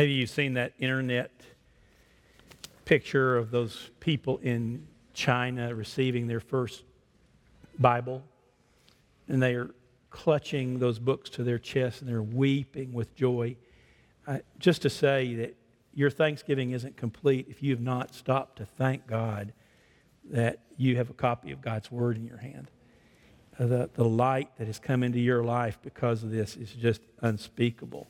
Maybe you've seen that internet picture of those people in China receiving their first Bible, and they are clutching those books to their chest and they're weeping with joy. Uh, just to say that your Thanksgiving isn't complete if you have not stopped to thank God that you have a copy of God's Word in your hand. Uh, the, the light that has come into your life because of this is just unspeakable.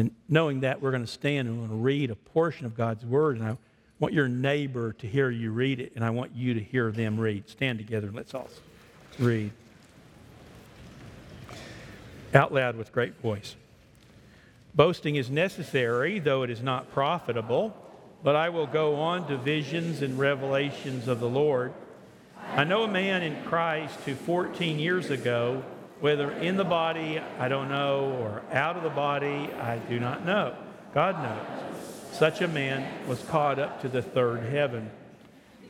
And knowing that, we're going to stand and we're going to read a portion of God's Word. And I want your neighbor to hear you read it, and I want you to hear them read. Stand together and let's all read. Out loud with great voice. Boasting is necessary, though it is not profitable, but I will go on to visions and revelations of the Lord. I know a man in Christ who 14 years ago, whether in the body, I don't know, or out of the body, I do not know. God knows. Such a man was caught up to the third heaven.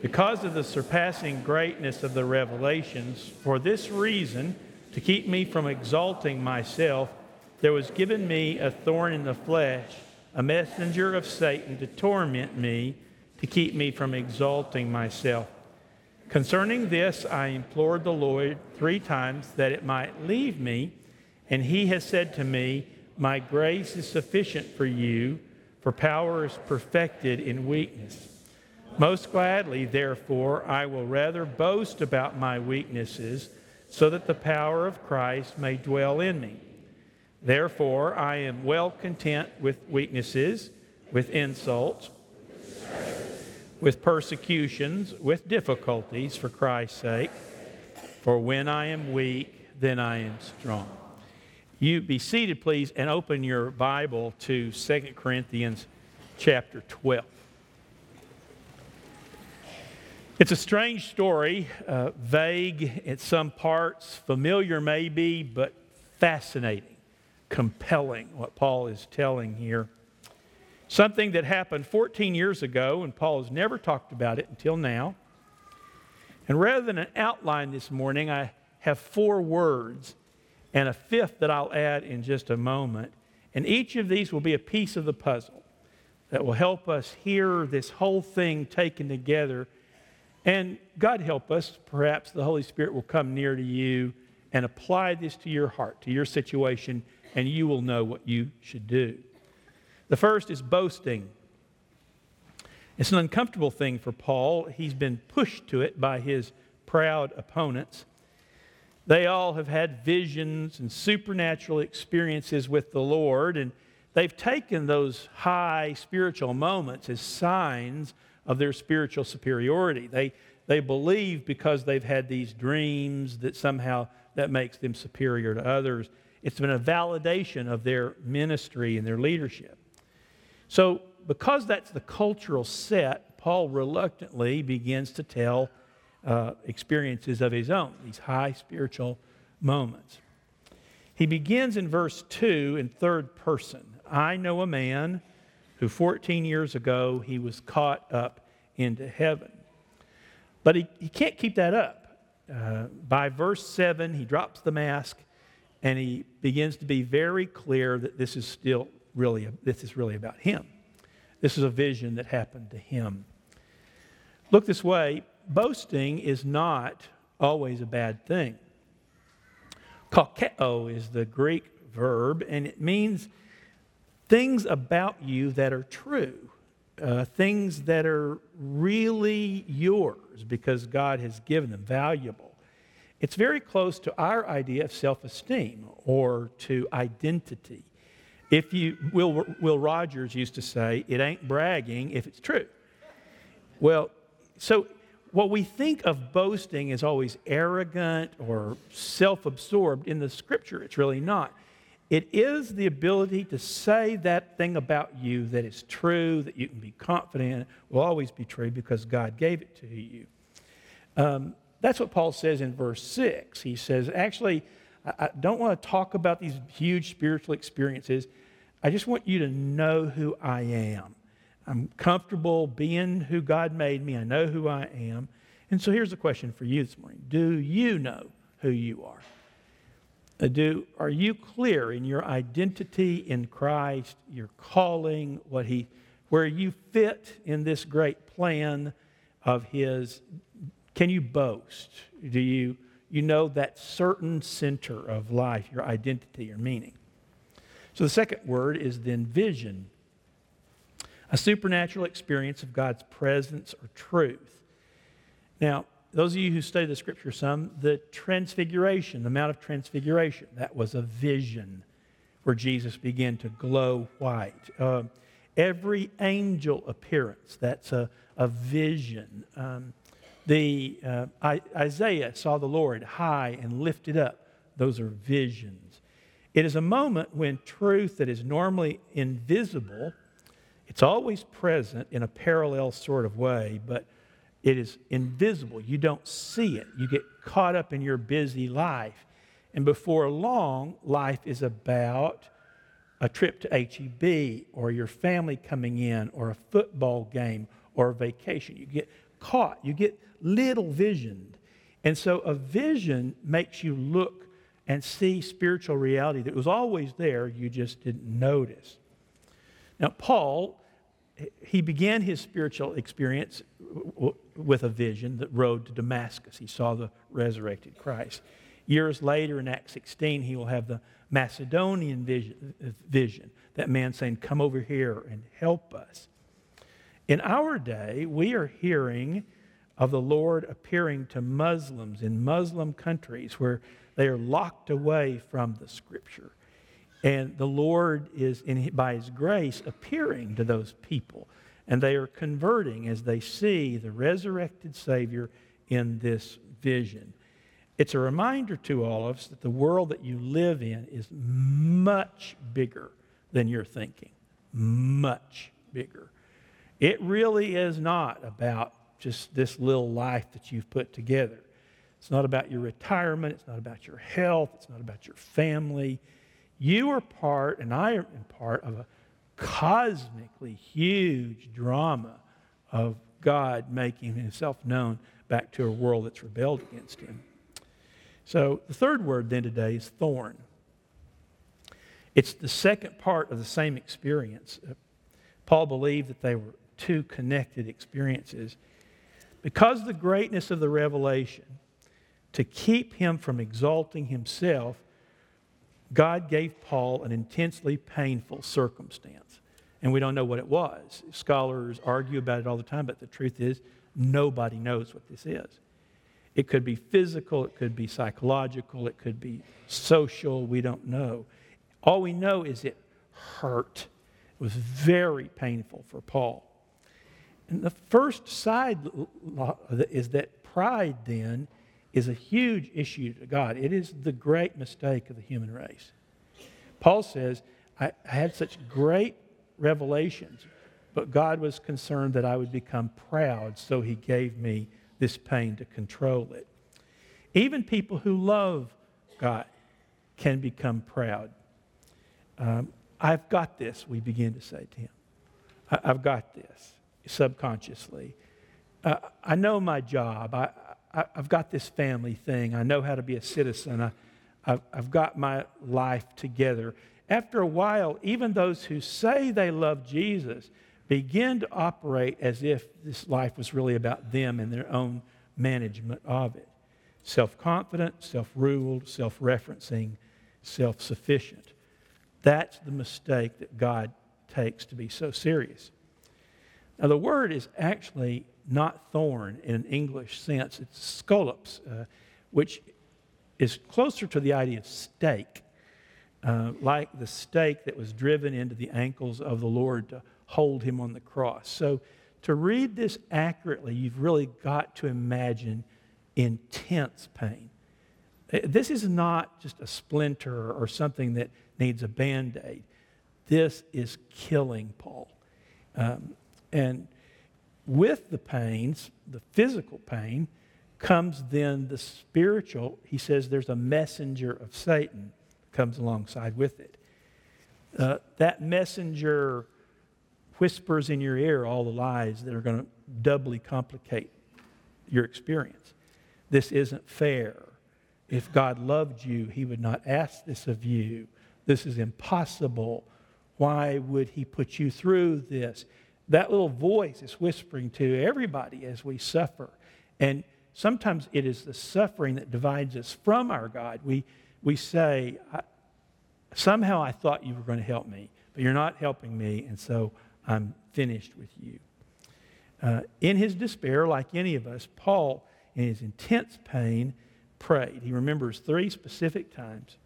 Because of the surpassing greatness of the revelations, for this reason, to keep me from exalting myself, there was given me a thorn in the flesh, a messenger of Satan to torment me, to keep me from exalting myself. Concerning this, I implored the Lord three times that it might leave me, and he has said to me, My grace is sufficient for you, for power is perfected in weakness. Most gladly, therefore, I will rather boast about my weaknesses, so that the power of Christ may dwell in me. Therefore, I am well content with weaknesses, with insults, with persecutions, with difficulties for Christ's sake. For when I am weak, then I am strong. You be seated, please, and open your Bible to 2 Corinthians chapter 12. It's a strange story, uh, vague in some parts, familiar maybe, but fascinating compelling, what Paul is telling here. Something that happened 14 years ago, and Paul has never talked about it until now. And rather than an outline this morning, I have four words and a fifth that I'll add in just a moment. And each of these will be a piece of the puzzle that will help us hear this whole thing taken together. And God help us, perhaps the Holy Spirit will come near to you and apply this to your heart, to your situation, and you will know what you should do. The first is boasting. It's an uncomfortable thing for Paul. He's been pushed to it by his proud opponents. They all have had visions and supernatural experiences with the Lord, and they've taken those high spiritual moments as signs of their spiritual superiority. They, they believe because they've had these dreams that somehow that makes them superior to others. It's been a validation of their ministry and their leadership. So, because that's the cultural set, Paul reluctantly begins to tell uh, experiences of his own, these high spiritual moments. He begins in verse 2 in third person. I know a man who 14 years ago he was caught up into heaven. But he, he can't keep that up. Uh, by verse 7, he drops the mask and he begins to be very clear that this is still really this is really about him. This is a vision that happened to him. Look this way, boasting is not always a bad thing. Kakeo is the Greek verb, and it means things about you that are true, uh, things that are really yours because God has given them, valuable. It's very close to our idea of self esteem or to identity. If you, Will, Will Rogers used to say, it ain't bragging if it's true. Well, so what we think of boasting is always arrogant or self absorbed. In the scripture, it's really not. It is the ability to say that thing about you that is true, that you can be confident will always be true because God gave it to you. Um, that's what Paul says in verse 6. He says, actually, I don't want to talk about these huge spiritual experiences. I just want you to know who I am. I'm comfortable being who God made me. I know who I am. And so here's a question for you this morning Do you know who you are? Uh, do, are you clear in your identity in Christ, your calling, what he, where you fit in this great plan of His? Can you boast? Do you, you know that certain center of life, your identity your meaning? So the second word is then vision, a supernatural experience of God's presence or truth. Now, those of you who study the scripture some, the transfiguration, the Mount of Transfiguration, that was a vision where Jesus began to glow white. Uh, every angel appearance, that's a, a vision. Um, the, uh, Isaiah saw the Lord high and lifted up. Those are visions. It is a moment when truth that is normally invisible, it's always present in a parallel sort of way, but it is invisible. You don't see it. You get caught up in your busy life. And before long, life is about a trip to HEB or your family coming in or a football game or a vacation. You get caught, you get little visioned. And so a vision makes you look and see spiritual reality that was always there, you just didn't notice. Now, Paul he began his spiritual experience with a vision that rode to Damascus. He saw the resurrected Christ. Years later, in Acts 16, he will have the Macedonian vision, vision that man saying, Come over here and help us. In our day, we are hearing of the Lord appearing to Muslims in Muslim countries where they are locked away from the Scripture. And the Lord is, in, by His grace, appearing to those people. And they are converting as they see the resurrected Savior in this vision. It's a reminder to all of us that the world that you live in is much bigger than you're thinking. Much bigger. It really is not about just this little life that you've put together. It's not about your retirement. It's not about your health. It's not about your family. You are part, and I am part of a cosmically huge drama of God making himself known back to a world that's rebelled against him. So the third word then today is thorn. It's the second part of the same experience. Paul believed that they were two connected experiences. Because the greatness of the revelation, to keep him from exalting himself, God gave Paul an intensely painful circumstance. And we don't know what it was. Scholars argue about it all the time, but the truth is, nobody knows what this is. It could be physical, it could be psychological, it could be social, we don't know. All we know is it hurt. It was very painful for Paul. And the first side is that pride then is a huge issue to God. It is the great mistake of the human race. Paul says, I had such great revelations, but God was concerned that I would become proud, so he gave me this pain to control it. Even people who love God can become proud. Um, I've got this, we begin to say to him. I, have got this subconsciously. Uh, I know my job. I, I, have got this family thing. I know how to be a citizen. I, I've, I've got my life together. After a while, even those who say they love Jesus begin to operate as if this life was really about them and their own management of it. Self confident, self ruled, self referencing, self sufficient. That's the mistake that God takes to be so serious. Now, the word is actually not thorn in an English sense. It's scolops, uh, which is closer to the idea of stake, uh, like the stake that was driven into the ankles of the Lord to hold him on the cross. So, to read this accurately, you've really got to imagine intense pain. Uh, this is not just a splinter or something that needs a band aid. This is killing Paul. Um, and with the pains, the physical pain, comes then the spiritual. He says there's a messenger of Satan comes alongside with it. Uh, that messenger whispers in your ear all the lies that are going to doubly complicate your experience. This isn't fair. If God loved you, he would not ask this of you. This is impossible. Why would he put you through this? That little voice is whispering to everybody as we suffer. And sometimes it is the suffering that divides us from our God. We, we say, Somehow I thought you were going to help me, but you're not helping me, and so I'm finished with you. Uh, in his despair, like any of us, Paul, in his intense pain, prayed. He remembers three specific times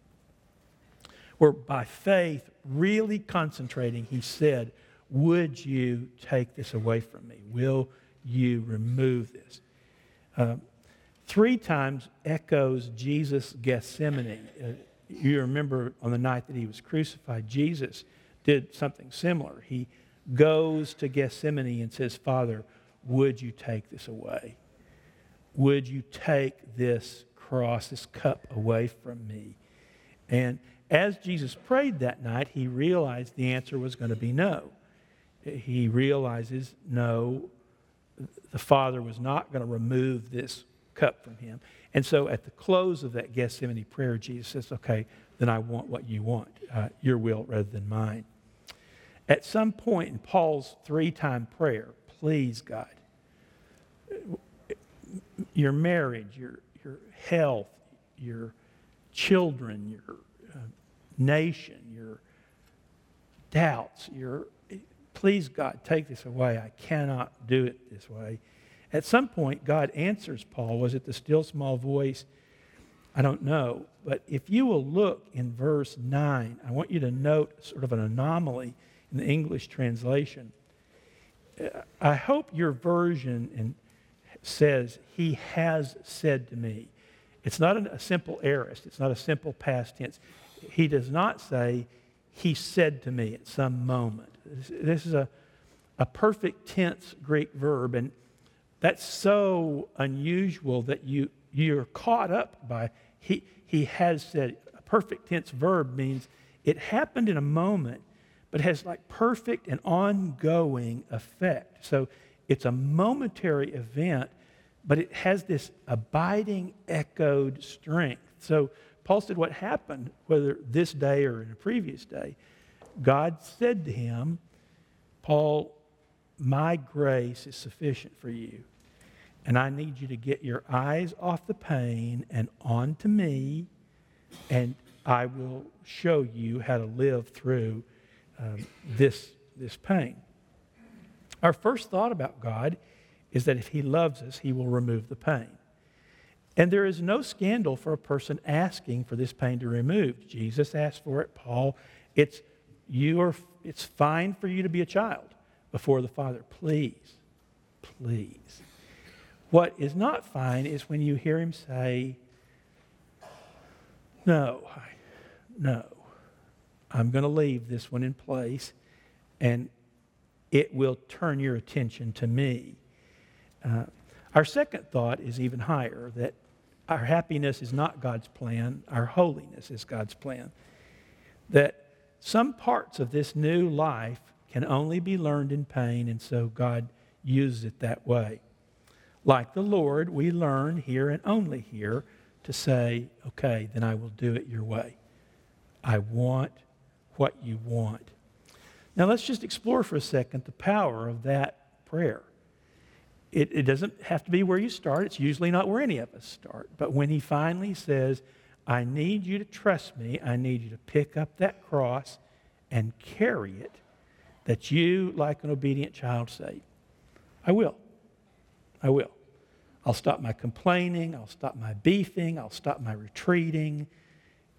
where, by faith, really concentrating, he said, Would you take this away from me? Will you remove this? Uh, three times echoes Jesus' Gethsemane. Uh, you remember on the night that he was crucified, Jesus did something similar. He goes to Gethsemane and says, Father, would you take this away? Would you take this cross, this cup away from me? And as Jesus prayed that night, he realized the answer was going to be no. He realizes, no, the Father was not going to remove this cup from him. And so at the close of that Gethsemane prayer, Jesus says, Okay, then I want what you want, uh, your will rather than mine. At some point in Paul's three time prayer, please, God, your marriage, your, your health, your children, your uh, nation, your doubts, your please God, take this away. I cannot do it this way. At some point, God answers Paul. Was it the still small voice? I don't know. But if you will look in verse 9, I want you to note sort of an anomaly in the English translation. Uh, I hope your version says, He has said to me. It's not a simple aorist, it's not a simple past tense. He does not say, He said to me at some moment. This is a, a perfect tense Greek verb. And that's so unusual that you, you're caught up by, he, he has said, a perfect tense verb means it happened in a moment, but has like perfect and ongoing effect. So it's a momentary event, but it has this abiding, echoed strength. So Paul said, What happened, whether this day or in a previous day, God said to him, Paul, my grace is sufficient for you. And I need you to get your eyes off the pain and onto me, and I will show you how to live through um, this, this pain. Our first thought about God is that if He loves us, He will remove the pain. And there is no scandal for a person asking for this pain to be removed. Jesus asked for it. Paul, it's, you are, it's fine for you to be a child before the Father. Please, please what is not fine is when you hear him say, No, no, I'm going to leave this one in place and it will turn your attention to me. Uh, our second thought is even higher that our happiness is not God's plan, our holiness is God's plan. That some parts of this new life can only be learned in pain, and so God uses it that way. Like the Lord, we learn here and only here to say, okay, then I will do it your way. I want what you want. Now let's just explore for a second the power of that prayer. It, it, doesn't have to be where you start. It's usually not where any of us start. But when he finally says, I need you to trust me, I need you to pick up that cross and carry it, that you, like an obedient child, say, I will. I will. I'll stop my complaining. I'll stop my beefing. I'll stop my retreating.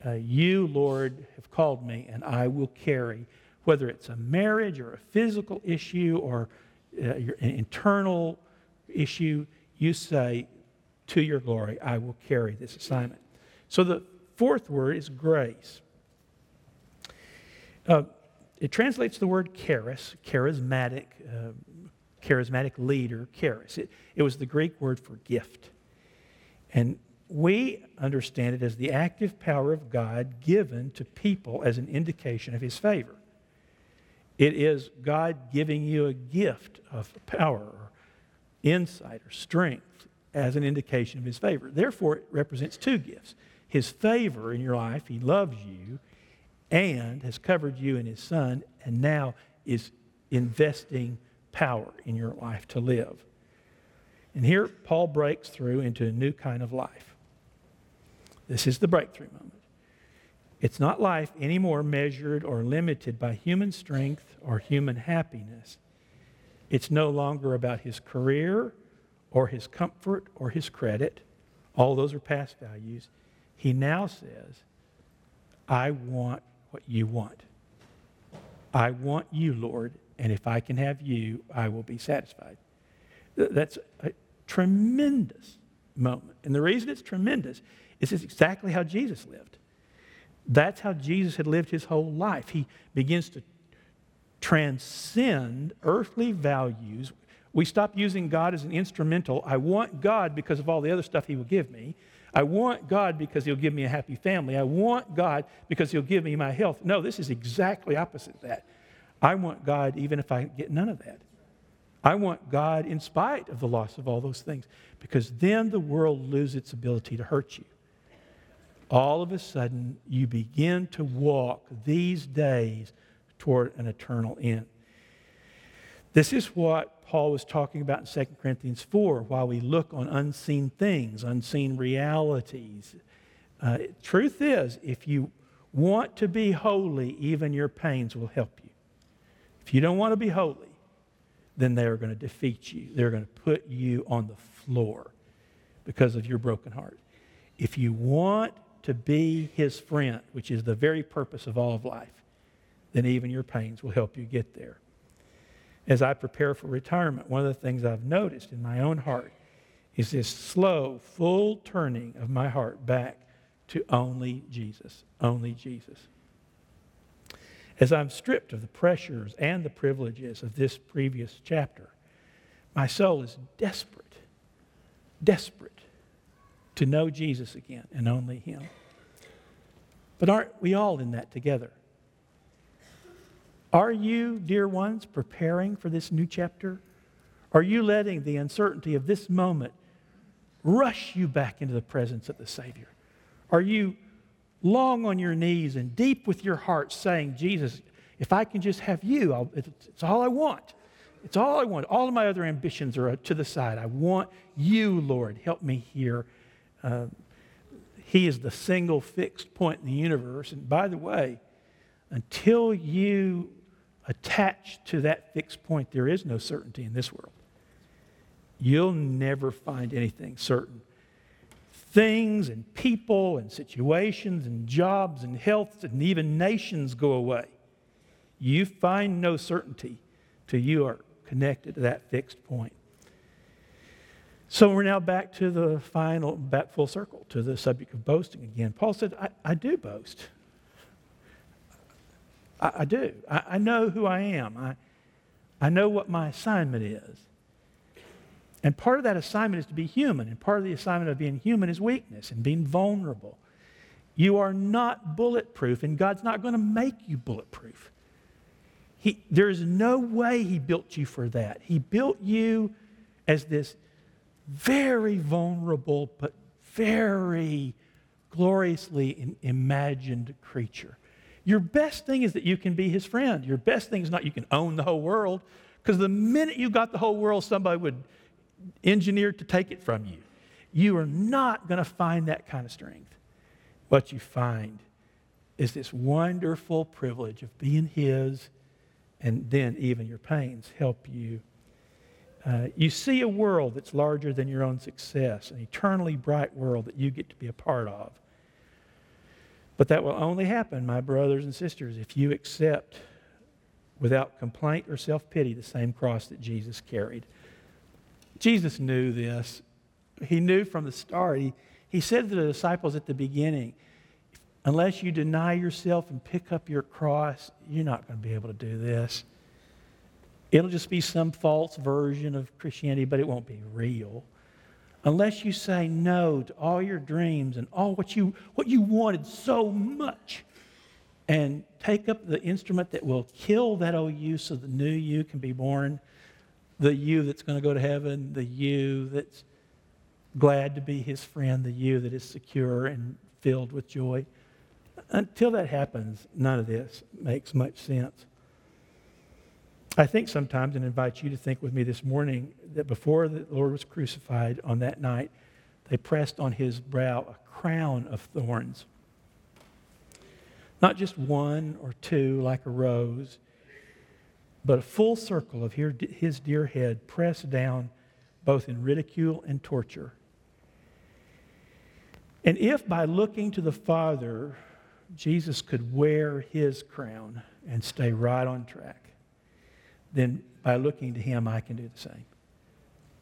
Uh, you, Lord, have called me, and I will carry, whether it's a marriage or a physical issue or uh, your, an internal issue, you say, to your glory, I will carry this assignment. So the fourth word is grace. Uh, it translates the word charis, charismatic, uh, charismatic leader, charis. It, it was the Greek word for gift. And we understand it as the active power of God given to people as an indication of his favor. It is God giving you a gift of power or insight or strength as an indication of his favor. Therefore, it represents two gifts. His favor in your life. He loves you and has covered you in his son and now is investing power in your life to live. And here Paul breaks through into a new kind of life. This is the breakthrough moment. It's not life anymore measured or limited by human strength or human happiness. It's no longer about his career or his comfort or his credit. All those are past values. He now says, I want what you want. I want you, Lord, and if I can have you, I will be satisfied. That's a tremendous moment. And the reason it's tremendous is it's exactly how Jesus lived. That's how Jesus had lived his whole life. He begins to transcend earthly values. We stop using God as an instrumental. I want God because of all the other stuff he will give me. I want God because he'll give me a happy family. I want God because he'll give me my health. No, this is exactly opposite that. I want God even if I get none of that. I want God in spite of the loss of all those things because then the world loses its ability to hurt you all of a sudden you begin to walk these days toward an eternal end. This is what Paul was talking about in 2 Corinthians 4 while we look on unseen things, unseen realities. Uh, truth is, if you want to be holy, even your pains will help you. If you don't want to be holy, then they're going to defeat you. They're going to put you on the floor because of your broken heart. If you want to be his friend, which is the very purpose of all of life, then even your pains will help you get there. As I prepare for retirement, one of the things I've noticed in my own heart is this slow, full turning of my heart back to only Jesus, only Jesus. As I'm stripped of the pressures and the privileges of this previous chapter, my soul is desperate, desperate to know Jesus again and only Him. But aren't we all in that together? Are you, dear ones, preparing for this new chapter? Are you letting the uncertainty of this moment rush you back into the presence of the Savior? Are you long on your knees and deep with your heart saying, Jesus, if I can just have you, it's, it's all I want. It's all I want. All of my other ambitions are to the side. I want you, Lord. Help me here uh, he is the single fixed point in the universe. And by the way, until you attach to that fixed point, there is no certainty in this world. You'll never find anything certain. Things and people and situations and jobs and health and even nations go away. You find no certainty till you are connected to that fixed point. So we're now back to the final, back full circle to the subject of boasting again. Paul said, I, I do boast. I, I do. I, I, know who I am. I, I know what my assignment is. And part of that assignment is to be human, and part of the assignment of being human is weakness and being vulnerable. You are not bulletproof, and God's not going to make you bulletproof. He, there's no way He built you for that. He built you as this very vulnerable, but very gloriously imagined creature. Your best thing is that you can be his friend. Your best thing is not you can own the whole world, because the minute you got the whole world, somebody would engineer to take it from you. You are not going to find that kind of strength. What you find is this wonderful privilege of being his, and then even your pains help you uh, you see a world that's larger than your own success, an eternally bright world that you get to be a part of. But that will only happen, my brothers and sisters, if you accept without complaint or self pity the same cross that Jesus carried. Jesus knew this. He knew from the start. He, he said to the disciples at the beginning, unless you deny yourself and pick up your cross, you're not going to be able to do this. It'll just be some false version of Christianity, but it won't be real. Unless you say no to all your dreams and all what you, what you wanted so much and take up the instrument that will kill that old you so the new you can be born, the you that's going to go to heaven, the you that's glad to be his friend, the you that is secure and filled with joy. Until that happens, none of this makes much sense. I think sometimes, and invite you to think with me this morning, that before the Lord was crucified on that night, they pressed on his brow a crown of thorns. Not just one or two like a rose, but a full circle of his dear head pressed down both in ridicule and torture. And if by looking to the Father, Jesus could wear his crown and stay right on track, then by looking to him, I can do the same.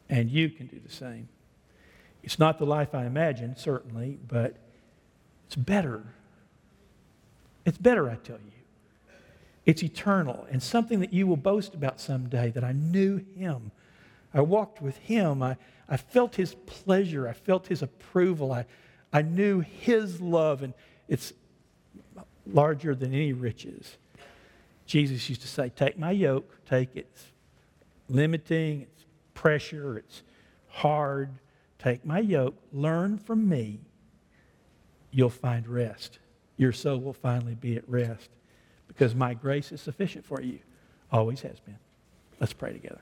And you can do the same. It's not the life I imagined, certainly, but it's better. It's better, I tell you. It's eternal and something that you will boast about someday that I knew him. I walked with him. I, I felt his pleasure. I felt his approval. I, I knew his love, and it's larger than any riches. Jesus used to say, Take my yoke, take it. It's limiting, pressure, it's hard. Take my yoke, learn from me. You'll find rest. Your soul will finally be at rest because my grace is sufficient for you. Always has been. Let's pray together.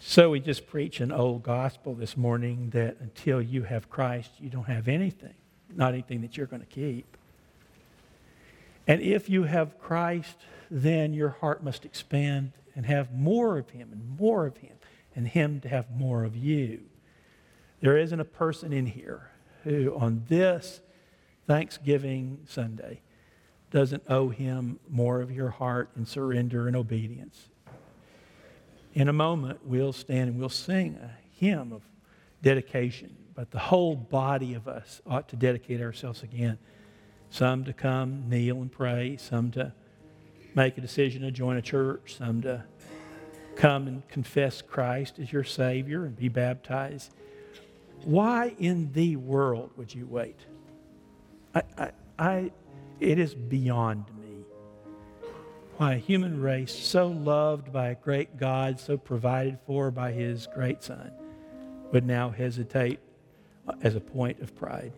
So we just preach an old gospel this morning that until you have Christ, you don't have anything, not anything that you're going to keep. And if you have Christ, then your heart must expand and have more of Him and more of Him, and Him to have more of you. There isn't a person in here who, on this Thanksgiving Sunday, doesn't owe Him more of your heart and surrender and obedience in a moment, we'll stand and we'll sing a hymn of dedication. But the whole body of us ought to dedicate ourselves again. Some to come, kneel and pray. Some to make a decision to join a church. Some to come and confess Christ as your Savior and be baptized. Why in the world would you wait? I, I, I, it is beyond me why a human race so loved by a great God, so provided for by his great Son, would now hesitate as a point of pride.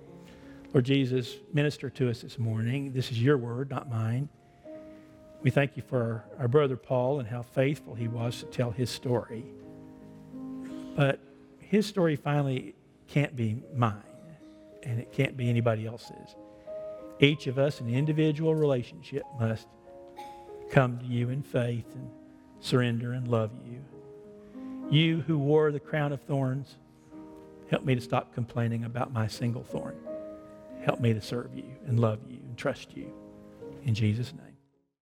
Lord Jesus, minister to us this morning. This is your word, not mine. We thank you for our, brother Paul and how faithful he was to tell his story. But his story finally can't be mine, and it can't be anybody else's. Each of us in individual relationship must come to you in faith and surrender and love you. You who wore the crown of thorns, help me to stop complaining about my single thorn. Help me to serve you and love you and trust you. In Jesus' name.